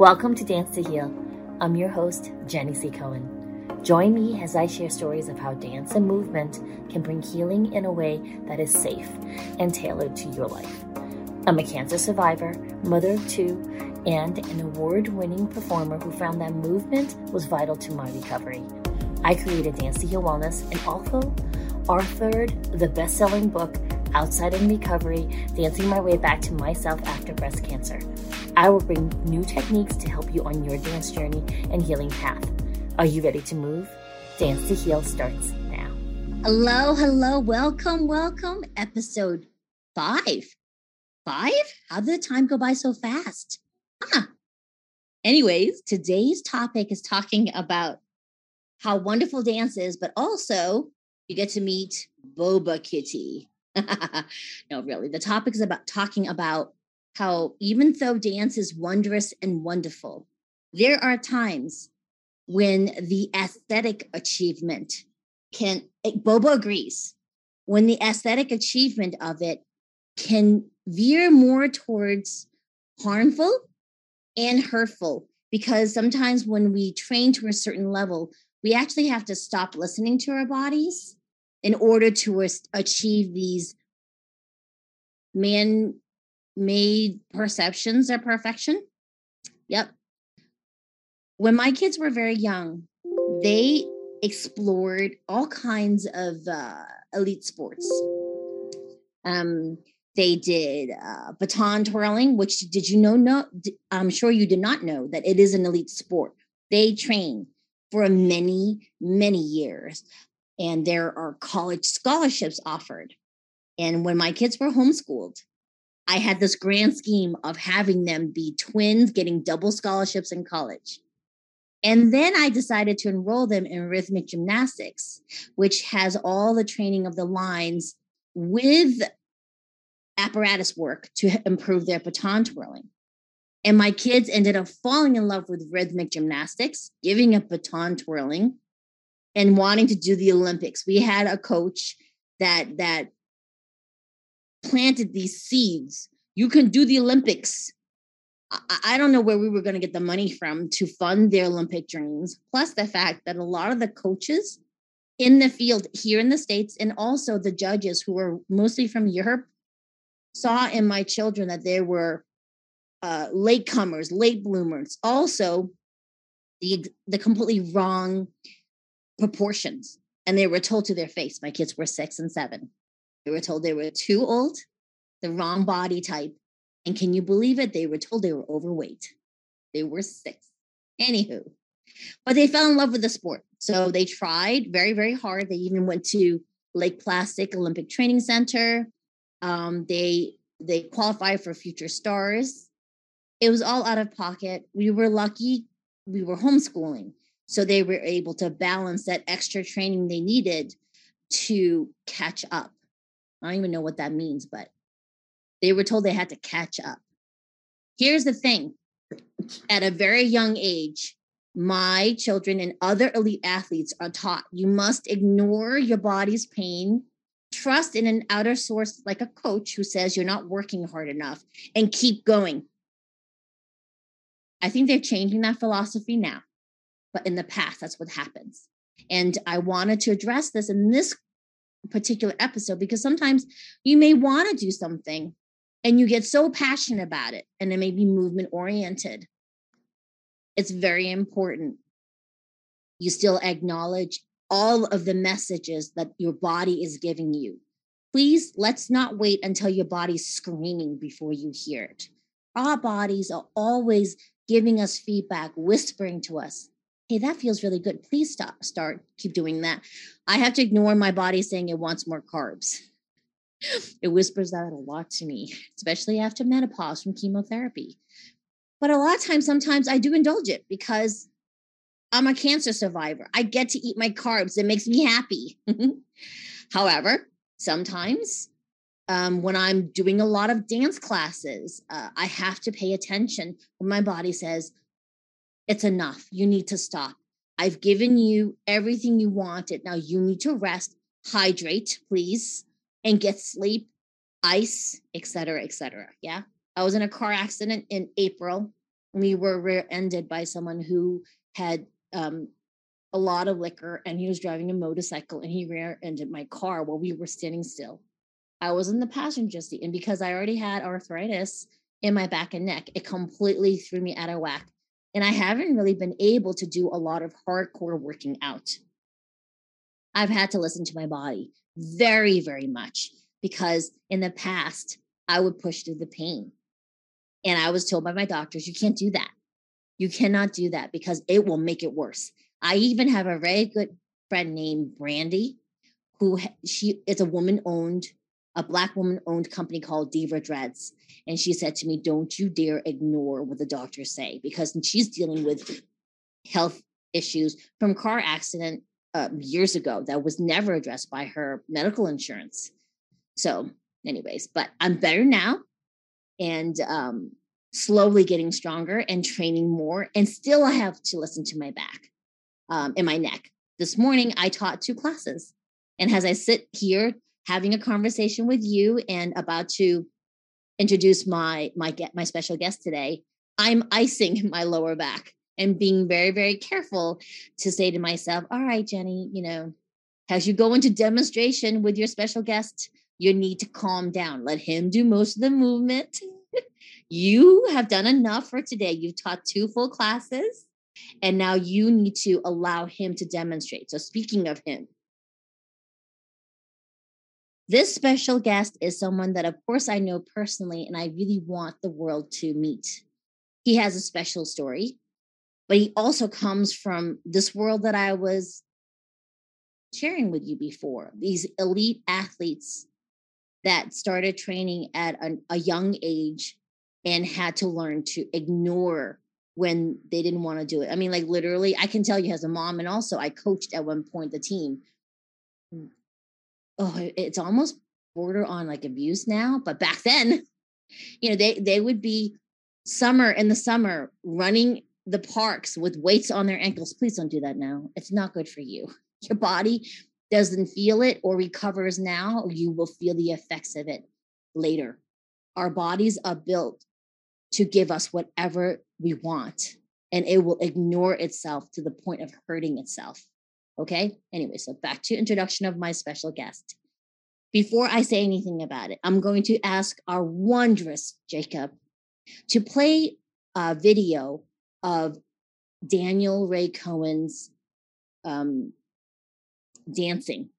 Welcome to Dance to Heal. I'm your host, Jenny C. Cohen. Join me as I share stories of how dance and movement can bring healing in a way that is safe and tailored to your life. I'm a cancer survivor, mother of two, and an award winning performer who found that movement was vital to my recovery. I created Dance to Heal Wellness and also authored the best selling book, Outside in Recovery Dancing My Way Back to Myself After Breast Cancer. I will bring new techniques to help you on your dance journey and healing path. Are you ready to move? Dance to Heal starts now. Hello, hello, welcome, welcome. Episode five. Five? How did the time go by so fast? Huh. Anyways, today's topic is talking about how wonderful dance is, but also you get to meet Boba Kitty. no, really. The topic is about talking about how even though dance is wondrous and wonderful, there are times when the aesthetic achievement can, eh, Bobo agrees, when the aesthetic achievement of it can veer more towards harmful and hurtful. Because sometimes when we train to a certain level, we actually have to stop listening to our bodies in order to achieve these man made perceptions of perfection. Yep. When my kids were very young, they explored all kinds of uh, elite sports. Um, they did uh, baton twirling, which did you know? No, I'm sure you did not know that it is an elite sport. They train for many, many years, and there are college scholarships offered. And when my kids were homeschooled, I had this grand scheme of having them be twins, getting double scholarships in college. And then I decided to enroll them in rhythmic gymnastics, which has all the training of the lines with apparatus work to improve their baton twirling. And my kids ended up falling in love with rhythmic gymnastics, giving up baton twirling, and wanting to do the Olympics. We had a coach that that planted these seeds. You can do the Olympics. I, I don't know where we were going to get the money from to fund their Olympic dreams. Plus, the fact that a lot of the coaches in the field here in the States and also the judges who were mostly from Europe saw in my children that they were uh, latecomers, late bloomers. Also, the the completely wrong proportions, and they were told to their face. My kids were six and seven. They were told they were too old, the wrong body type. And can you believe it? They were told they were overweight. They were six. Anywho, but they fell in love with the sport. So they tried very, very hard. They even went to Lake Placid Olympic Training Center. Um, they they qualified for Future Stars. It was all out of pocket. We were lucky. We were homeschooling, so they were able to balance that extra training they needed to catch up. I don't even know what that means, but they were told they had to catch up. Here's the thing at a very young age, my children and other elite athletes are taught you must ignore your body's pain, trust in an outer source like a coach who says you're not working hard enough, and keep going. I think they're changing that philosophy now, but in the past, that's what happens. And I wanted to address this in this particular episode because sometimes you may want to do something and you get so passionate about it and it may be movement oriented. It's very important. You still acknowledge all of the messages that your body is giving you. Please let's not wait until your body's screaming before you hear it. Our bodies are always giving us feedback, whispering to us, hey, that feels really good. Please stop, start, keep doing that. I have to ignore my body saying it wants more carbs. It whispers that a lot to me, especially after menopause from chemotherapy. But a lot of times, sometimes I do indulge it because I'm a cancer survivor. I get to eat my carbs. It makes me happy. However, sometimes um, when I'm doing a lot of dance classes, uh, I have to pay attention when my body says, it's enough. You need to stop. I've given you everything you wanted. Now you need to rest, hydrate, please, and get sleep, ice, etc., etc. Yeah. I was in a car accident in April we were rear-ended by someone who had um, a lot of liquor and he was driving a motorcycle and he rear-ended my car while we were standing still. I was in the passenger seat, and because I already had arthritis in my back and neck, it completely threw me out of whack. And I haven't really been able to do a lot of hardcore working out. I've had to listen to my body very, very much because in the past, I would push through the pain. And I was told by my doctors, you can't do that. You cannot do that because it will make it worse. I even have a very good friend named Brandy, who she is a woman owned, a black woman owned company called Diva Dreads. And she said to me, Don't you dare ignore what the doctors say because she's dealing with health issues from car accident uh, years ago that was never addressed by her medical insurance. So, anyways, but I'm better now and um, slowly getting stronger and training more. And still, I have to listen to my back um, and my neck. This morning, I taught two classes. And as I sit here having a conversation with you and about to introduce my my get my special guest today, I'm icing my lower back and being very, very careful to say to myself, all right, Jenny, you know, as you go into demonstration with your special guest, you need to calm down. Let him do most of the movement. you have done enough for today. You've taught two full classes, and now you need to allow him to demonstrate. So, speaking of him, this special guest is someone that, of course, I know personally, and I really want the world to meet. He has a special story but he also comes from this world that I was sharing with you before these elite athletes that started training at a, a young age and had to learn to ignore when they didn't want to do it. I mean, like literally, I can tell you as a mom, and also I coached at one point the team. Oh, it's almost border on like abuse now, but back then, you know, they they would be summer in the summer running the parks with weights on their ankles. Please don't do that now. It's not good for you. Your body doesn't feel it or recovers now, you will feel the effects of it later. Our bodies are built to give us whatever we want, and it will ignore itself to the point of hurting itself. Okay. Anyway, so back to introduction of my special guest. Before I say anything about it, I'm going to ask our wondrous Jacob to play a video of Daniel Rei Cohen's um, dancing.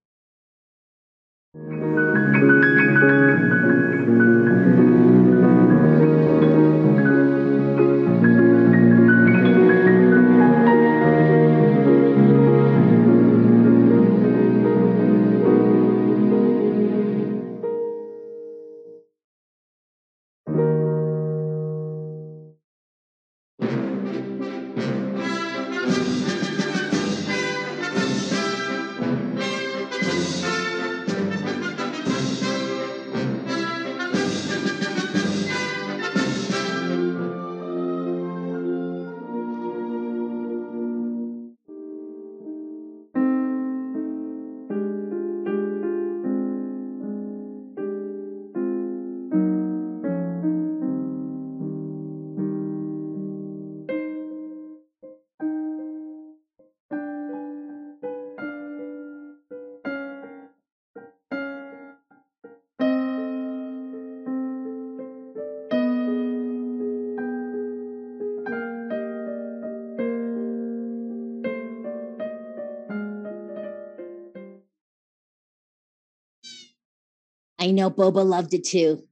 I know Boba loved it too.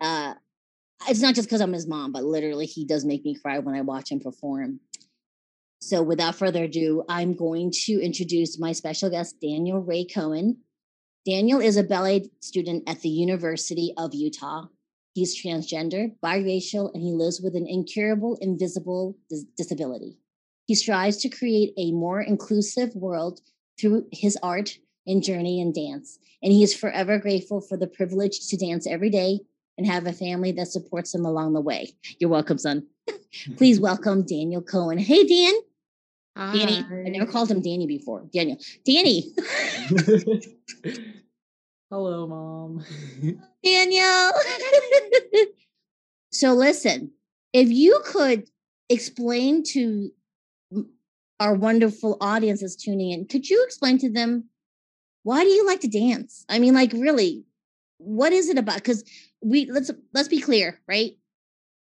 Uh, it's not just because I'm his mom, but literally, he does make me cry when I watch him perform. So, without further ado, I'm going to introduce my special guest, Daniel Rei Cohen. Daniel is a ballet student at the University of Utah. He's transgender, biracial, and he lives with an incurable, invisible dis- disability. He strives to create a more inclusive world through his art and journey and dance and he is forever grateful for the privilege to dance every day and have a family that supports him along the way. You're welcome, son. Please welcome Daniel Cohen. Hey, Dan. Hi. Danny. I never called him Danny before. Daniel. Danny. Hello, mom. Daniel. so listen, if you could explain to our wonderful audience that's tuning in, could you explain to them why do you like to dance? I mean, like really, what is it about? Because we let's let's be clear, right?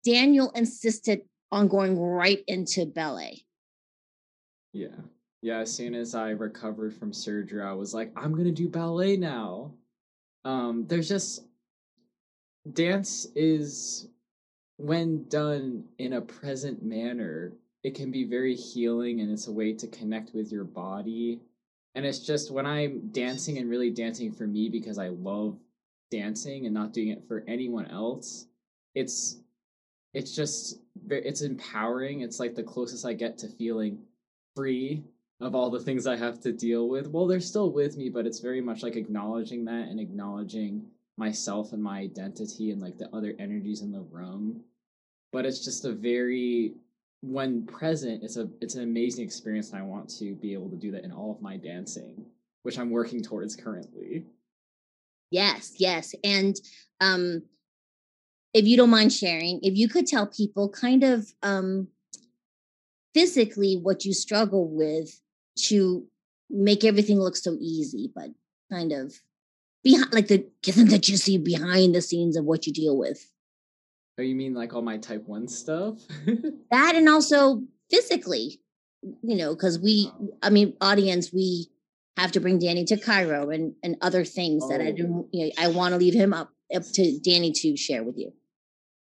Daniel insisted on going right into ballet. Yeah. Yeah, as soon as I recovered from surgery, I was like, I'm gonna do ballet now. Um, there's just dance is when done in a present manner, it can be very healing and it's a way to connect with your body. And it's just when I'm dancing and really dancing for me because I love dancing and not doing it for anyone else, it's it's just it's empowering. It's like the closest I get to feeling free of all the things I have to deal with. Well, they're still with me, but it's very much like acknowledging that and acknowledging myself and my identity and like the other energies in the room. But it's just a very when present, it's a it's an amazing experience and I want to be able to do that in all of my dancing, which I'm working towards currently. Yes, yes. And um if you don't mind sharing, if you could tell people kind of um physically what you struggle with to make everything look so easy, but kind of behind like the give them the juicy behind the scenes of what you deal with. Oh, you mean like all my type one stuff? that and also physically, you know, because we I mean, audience, we have to bring Danny to chiro and and other things oh. that I oh. do you know, I want to leave him up up to Danny to share with you.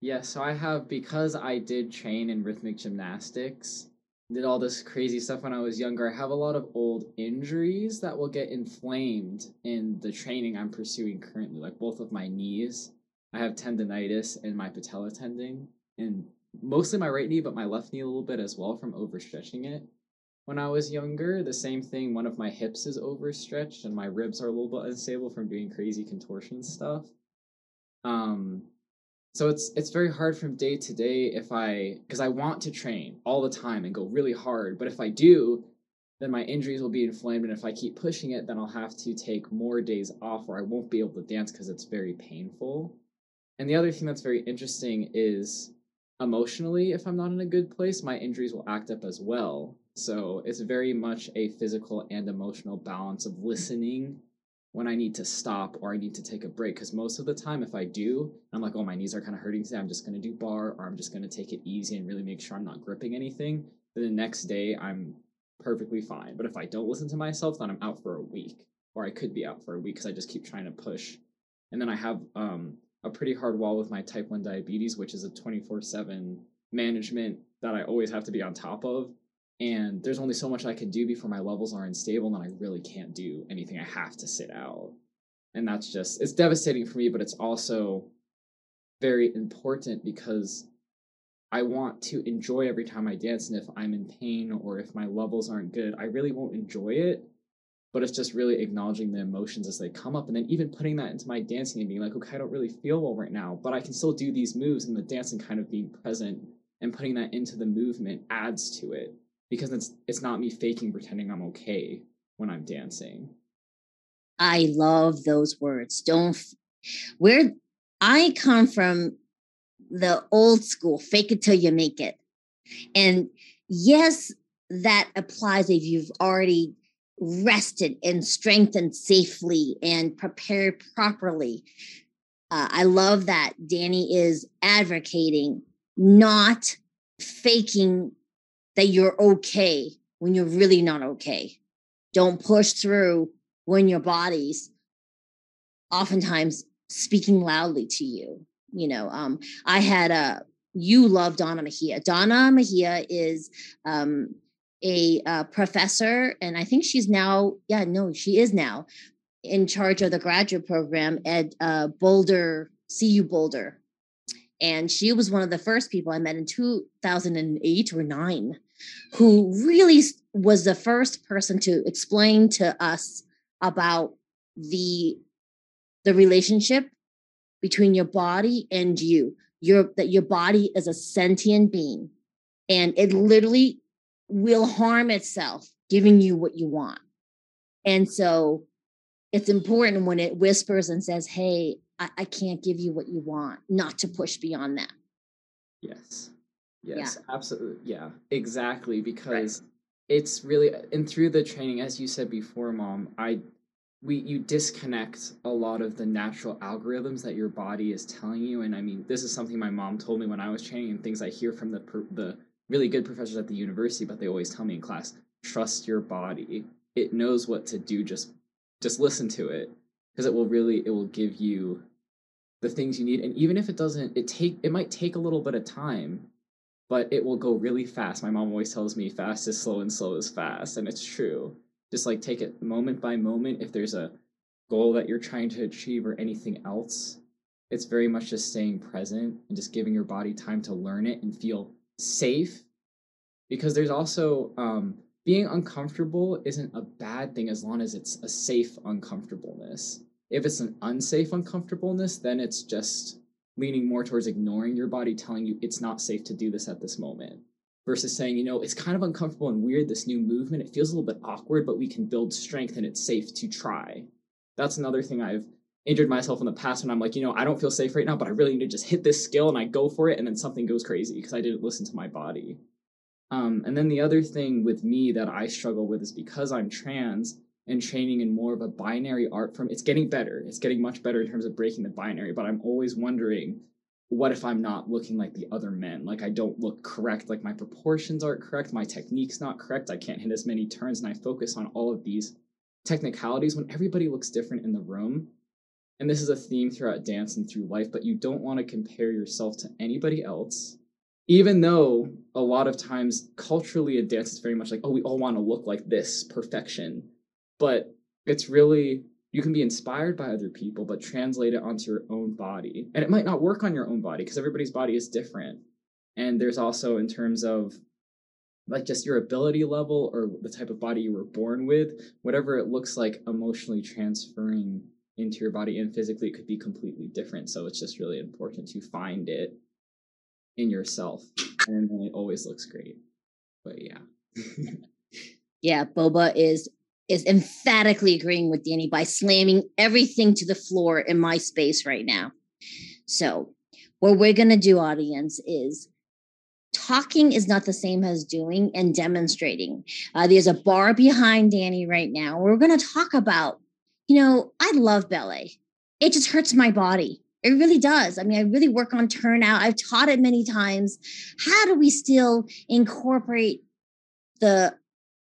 Yeah, so I have because I did train in rhythmic gymnastics, did all this crazy stuff when I was younger. I have a lot of old injuries that will get inflamed in the training I'm pursuing currently, like both of my knees. I have tendonitis in my patella tendon and mostly my right knee, but my left knee a little bit as well from overstretching it. When I was younger, the same thing, one of my hips is overstretched and my ribs are a little bit unstable from doing crazy contortion stuff. Um, so it's it's very hard from day to day if i because i want to train all the time and go really hard but if i do then my injuries will be inflamed and if i keep pushing it then i'll have to take more days off or i won't be able to dance because it's very painful and the other thing that's very interesting is emotionally if i'm not in a good place my injuries will act up as well so it's very much a physical and emotional balance of listening when I need to stop or I need to take a break. Because most of the time, if I do, I'm like, oh, my knees are kind of hurting today. I'm just going to do barre or I'm just going to take it easy and really make sure I'm not gripping anything. Then the next day, I'm perfectly fine. But if I don't listen to myself, then I'm out for a week or I could be out for a week because I just keep trying to push. And then I have um, a pretty hard wall with my type 1 diabetes, which is a 24 7 management that I always have to be on top of and there's only so much I can do before my levels are unstable, and I really can't do anything. I have to sit out, and that's just it's devastating for me, but it's also very important because I want to enjoy every time I dance, and if I'm in pain or if my levels aren't good, I really won't enjoy it. But it's just really acknowledging the emotions as they come up, and then even putting that into my dancing and being like, okay, I don't really feel well right now, but I can still do these moves, and the dancing kind of being present and putting that into the movement adds to it because it's it's not me faking pretending I'm okay when I'm dancing. I love those words. Don't where I come from the old school, fake it till you make it. And yes, that applies if you've already rested and strengthened safely and prepared properly. Uh, I love that Danny is advocating not faking that you're okay when you're really not okay. Don't push through when your body's oftentimes speaking loudly to you. You know, um, I had a you love Donna Mejia. Donna Mejia is um, a, a professor, and I think she's now, yeah, no, she is now in charge of the graduate program at uh, Boulder, CU Boulder. And she was one of the first people I met in 2008 or nine who really was the first person to explain to us about the the relationship between your body and you your that your body is a sentient being and it literally will harm itself giving you what you want and so it's important when it whispers and says hey I, I can't give you what you want not to push beyond that yes Yes, absolutely. Yeah, exactly. Because right. it's really, and through the training, as you said before, mom, I, we, you disconnect a lot of the natural algorithms that your body is telling you. And I mean, this is something my mom told me when I was training, and things I hear from the the really good professors at the university, but they always tell me in class, trust your body. It knows what to do. Just, just listen to it, because it will really, it will give you the things you need. And even if it doesn't, it take, it might take a little bit of time but it will go really fast. My mom always tells me fast is slow and slow is fast, and it's true. Just like take it moment by moment. If there's a goal that you're trying to achieve or anything else, it's very much just staying present and just giving your body time to learn it and feel safe. Because there's also um, being uncomfortable isn't a bad thing as long as it's a safe uncomfortableness. If it's an unsafe uncomfortableness, then it's just leaning more towards ignoring your body telling you it's not safe to do this at this moment versus saying, you know, it's kind of uncomfortable and weird, this new movement. It feels a little bit awkward, but we can build strength and it's safe to try. That's another thing I've injured myself in the past when I'm like, you know, I don't feel safe right now, but I really need to just hit this skill and I go for it and then something goes crazy because I didn't listen to my body. Um, and then the other thing with me that I struggle with is because I'm trans, and training in more of a binary art form. It's getting better. It's getting much better in terms of breaking the binary, but I'm always wondering what if I'm not looking like the other men? Like I don't look correct, like my proportions aren't correct, my technique's not correct, I can't hit as many turns, and I focus on all of these technicalities when everybody looks different in the room. And this is a theme throughout dance and through life, but you don't want to compare yourself to anybody else. Even though a lot of times culturally a dance is very much like, oh, we all want to look like this perfection but it's really you can be inspired by other people but translate it onto your own body and it might not work on your own body because everybody's body is different and there's also in terms of like just your ability level or the type of body you were born with whatever it looks like emotionally transferring into your body and physically it could be completely different so it's just really important to find it in yourself and it always looks great but yeah yeah boba is is emphatically agreeing with Danny by slamming everything to the floor in my space right now. So, what we're going to do, audience, is talking is not the same as doing and demonstrating. Uh, there's a barre behind Danny right now. We're going to talk about, you know, I love ballet. It just hurts my body. It really does. I mean, I really work on turnout. I've taught it many times. How do we still incorporate the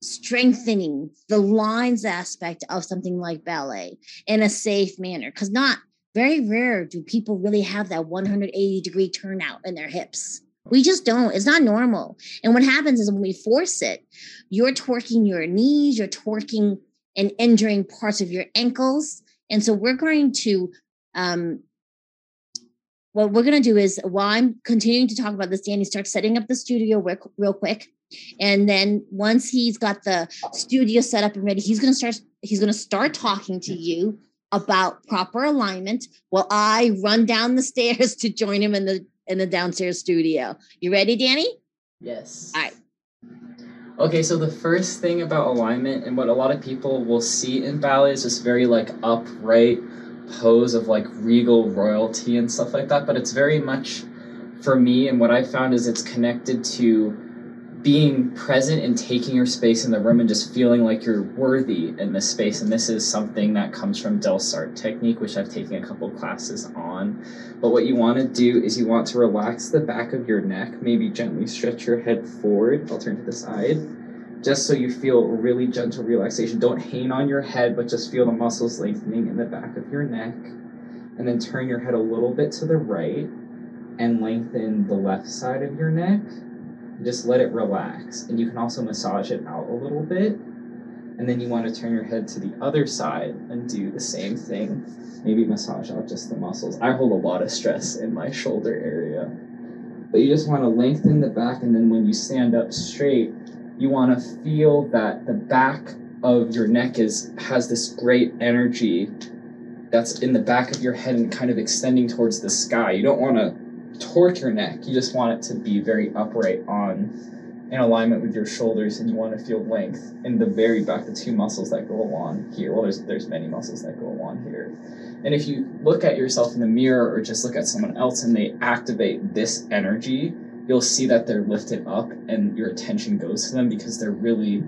strengthening the lines aspect of something like ballet in a safe manner because not very rare do people really have that 180 degree turnout in their hips we just don't it's not normal and what happens is when we force it you're twerking your knees you're torquing and injuring parts of your ankles and so we're going to um what we're going to do is while i'm continuing to talk about this danny starts setting up the studio real, real quick and then once he's got the studio set up and ready, he's going to start he's going to start talking to you about proper alignment while I run down the stairs to join him in the in the downstairs studio. You ready, Danny? Yes. All right. Okay, so the first thing about alignment and what a lot of people will see in ballet is this very like upright pose of like regal royalty and stuff like that, but it's very much for me and what I found is it's connected to being present and taking your space in the room and just feeling like you're worthy in this space. And this is something that comes from Delsarte technique, which I've taken a couple classes on. But what you want to do is you want to relax the back of your neck, maybe gently stretch your head forward. I'll turn to the side. Just so you feel really gentle relaxation. Don't hang on your head, but just feel the muscles lengthening in the back of your neck. And then turn your head a little bit to the right and lengthen the left side of your neck just let it relax. And you can also massage it out a little bit. And then you want to turn your head to the other side and do the same thing. Maybe massage out just the muscles. I hold a lot of stress in my shoulder area. But you just want to lengthen the back, and then when you stand up straight, you want to feel that the back of your neck is has this great energy that's in the back of your head and kind of extending towards the sky. You don't want to torque your neck. You just want it to be very upright on in alignment with your shoulders and you want to feel length in the very back, the two muscles that go along here. Well, there's there's many muscles that go along here. And if you look at yourself in the mirror or just look at someone else and they activate this energy, you'll see that they're lifted up and your attention goes to them because they're really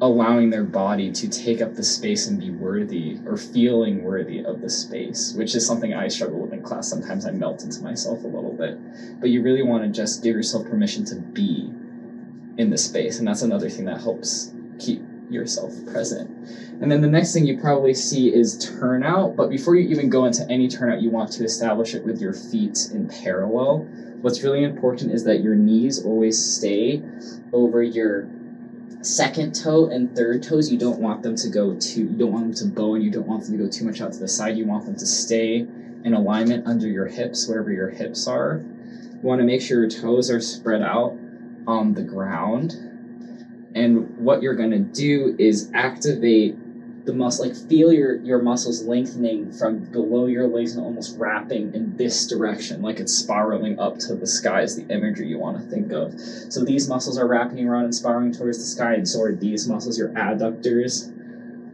allowing their body to take up the space and be worthy or feeling worthy of the space, which is something I struggle with class. Sometimes I melt into myself a little bit, but you really want to just give yourself permission to be in the space. And that's another thing that helps keep yourself present. And then the next thing you probably see is turnout. But before you even go into any turnout, you want to establish it with your feet in parallel. What's really important is that your knees always stay over your second toe and third toes, you don't want them to go too, you don't want them to bow and you don't want them to go too much out to the side. You want them to stay in alignment under your hips, wherever your hips are. You want to make sure your toes are spread out on the ground. And what you're going to do is activate the muscle, like feel your, your muscles lengthening from below your legs and almost wrapping in this direction, like it's spiraling up to the sky is the imagery you want to think of. So these muscles are wrapping around and spiraling towards the sky, and so are these muscles, your adductors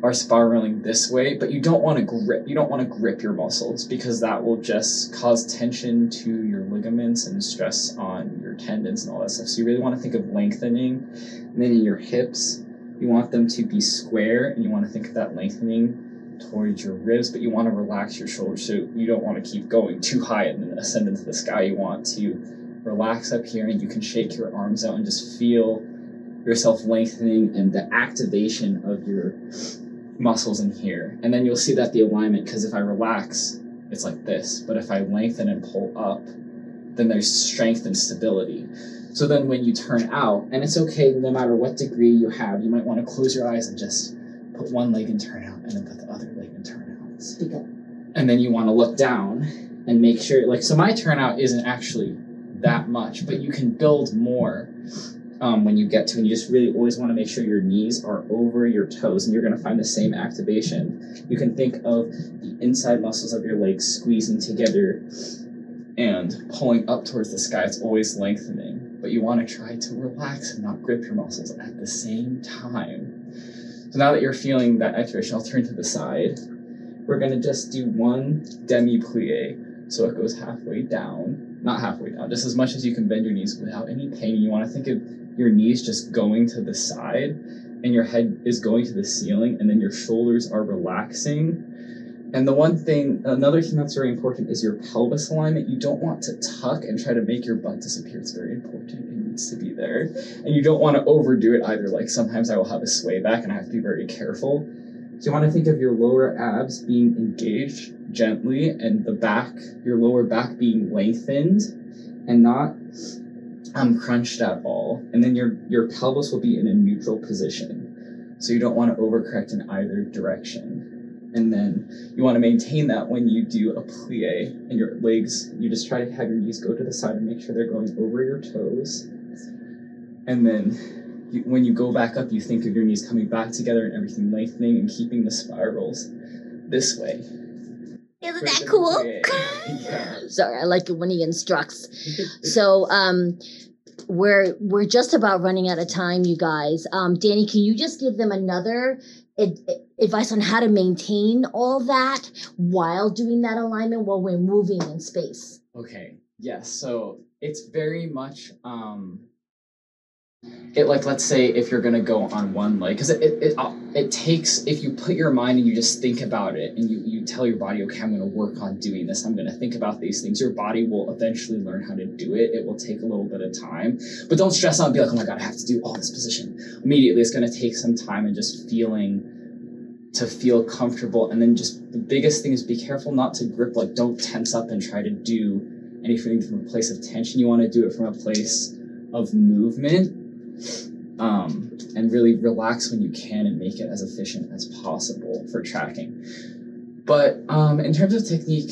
are spiraling this way, but you don't want to grip. You don't want to grip your muscles because that will just cause tension to your ligaments and stress on your tendons and all that stuff. So you really want to think of lengthening. And then in your hips, you want them to be square and you want to think of that lengthening towards your ribs, but you want to relax your shoulders so you don't want to keep going too high and then ascend into the sky. You want to relax up here and you can shake your arms out and just feel yourself lengthening and the activation of your muscles in here. And then you'll see that the alignment, because if I relax, it's like this. But if I lengthen and pull up, then there's strength and stability. So then when you turn out, and it's okay no matter what degree you have, you might want to close your eyes and just put one leg and turn out, and then put the other leg and turn out. Speak up. And then you want to look down and make sure, like, so my turnout isn't actually that much, but you can build more um, when you get to, and you just really always want to make sure your knees are over your toes, and you're going to find the same activation. You can think of the inside muscles of your legs squeezing together and pulling up towards the sky. It's always lengthening but you want to try to relax and not grip your muscles at the same time. So now that you're feeling that activation, I'll turn to the side. We're going to just do one demi plie. So it goes halfway down, not halfway down, just as much as you can bend your knees without any pain. You want to think of your knees just going to the side and your head is going to the ceiling and then your shoulders are relaxing and the one thing, another thing that's very important is your pelvis alignment. You don't want to tuck and try to make your butt disappear. It's very important. It needs to be there. And you don't want to overdo it either. Like sometimes I will have a sway back and I have to be very careful. So you want to think of your lower abs being engaged gently and the back, your lower back being lengthened and not um, crunched at all. And then your, your pelvis will be in a neutral position. So you don't want to overcorrect in either direction and then you want to maintain that when you do a plie and your legs. You just try to have your knees go to the side and make sure they're going over your toes. And then you, when you go back up you think of your knees coming back together and everything lengthening and keeping the spirals this way. Isn't that cool? yeah. sorry i like it when he instructs. So um we're we're just about running out of time you guys. Um danny can you just give them another advice on how to maintain all that while doing that alignment while we're moving in space. Okay. Yes. So it's very much um it like let's say if you're gonna go on one leg because it, it, it uh, it takes if you put your mind and you just think about it and you you tell your body okay i'm gonna work on doing this i'm gonna think about these things your body will eventually learn how to do it it will take a little bit of time but don't stress out and be like oh my god i have to do all this position immediately it's gonna take some time and just feeling to feel comfortable. And then just the biggest thing is be careful not to grip like don't tense up and try to do anything from a place of tension. You want to do it from a place of movement um, and really relax when you can and make it as efficient as possible for tracking. But um, in terms of technique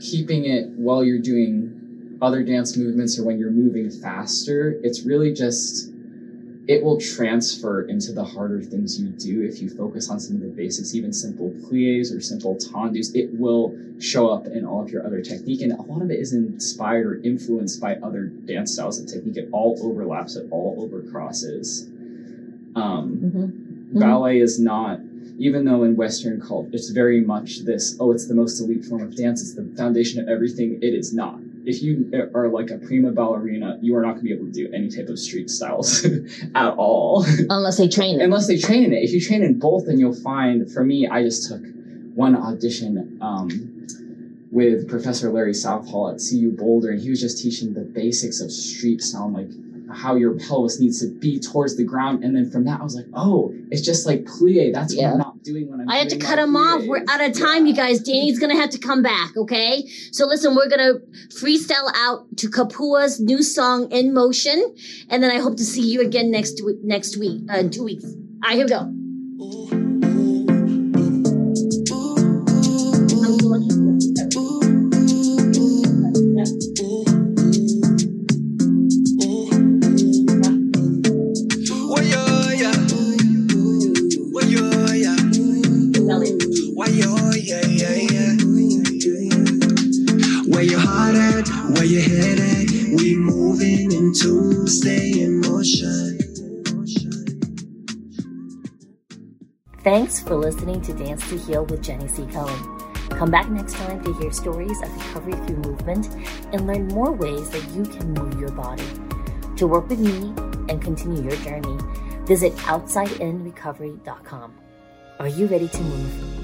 keeping it while you're doing other dance movements or when you're moving faster it's really just it will transfer into the harder things you do if you focus on some of the basics, even simple plies or simple tendus. It will show up in all of your other technique, and a lot of it is inspired or influenced by other dance styles and technique. It all overlaps. It all overcrosses. Um, mm-hmm. Mm-hmm. Ballet is not, even though in Western culture it's very much this. Oh, it's the most elite form of dance. It's the foundation of everything. It is not if you are like a prima ballerina, you are not going to be able to do any type of street styles at all. Unless they train it. Unless they train in it. If you train in both, then you'll find. For me, I just took one audition um, with Professor Larry Southall at CU Boulder, and he was just teaching the basics of street style, like how your pelvis needs to be towards the ground. And then from that, I was like, oh, it's just like plie. That's Yeah. what I'm not doing when I'm. I had to cut him off. We're out of time, you guys. Danny's gonna have to come back, okay? So listen, we're gonna freestyle out to Kapua's new song "In Motion," and then I hope to see you again next week. Next week, uh, two weeks. All right, here we go. For listening to Dance to Heal with Jenny C. Cohen. Come back next time to hear stories of recovery through movement and learn more ways that you can move your body. To work with me and continue your journey, visit OutsideInRecovery.com. Are you ready to move?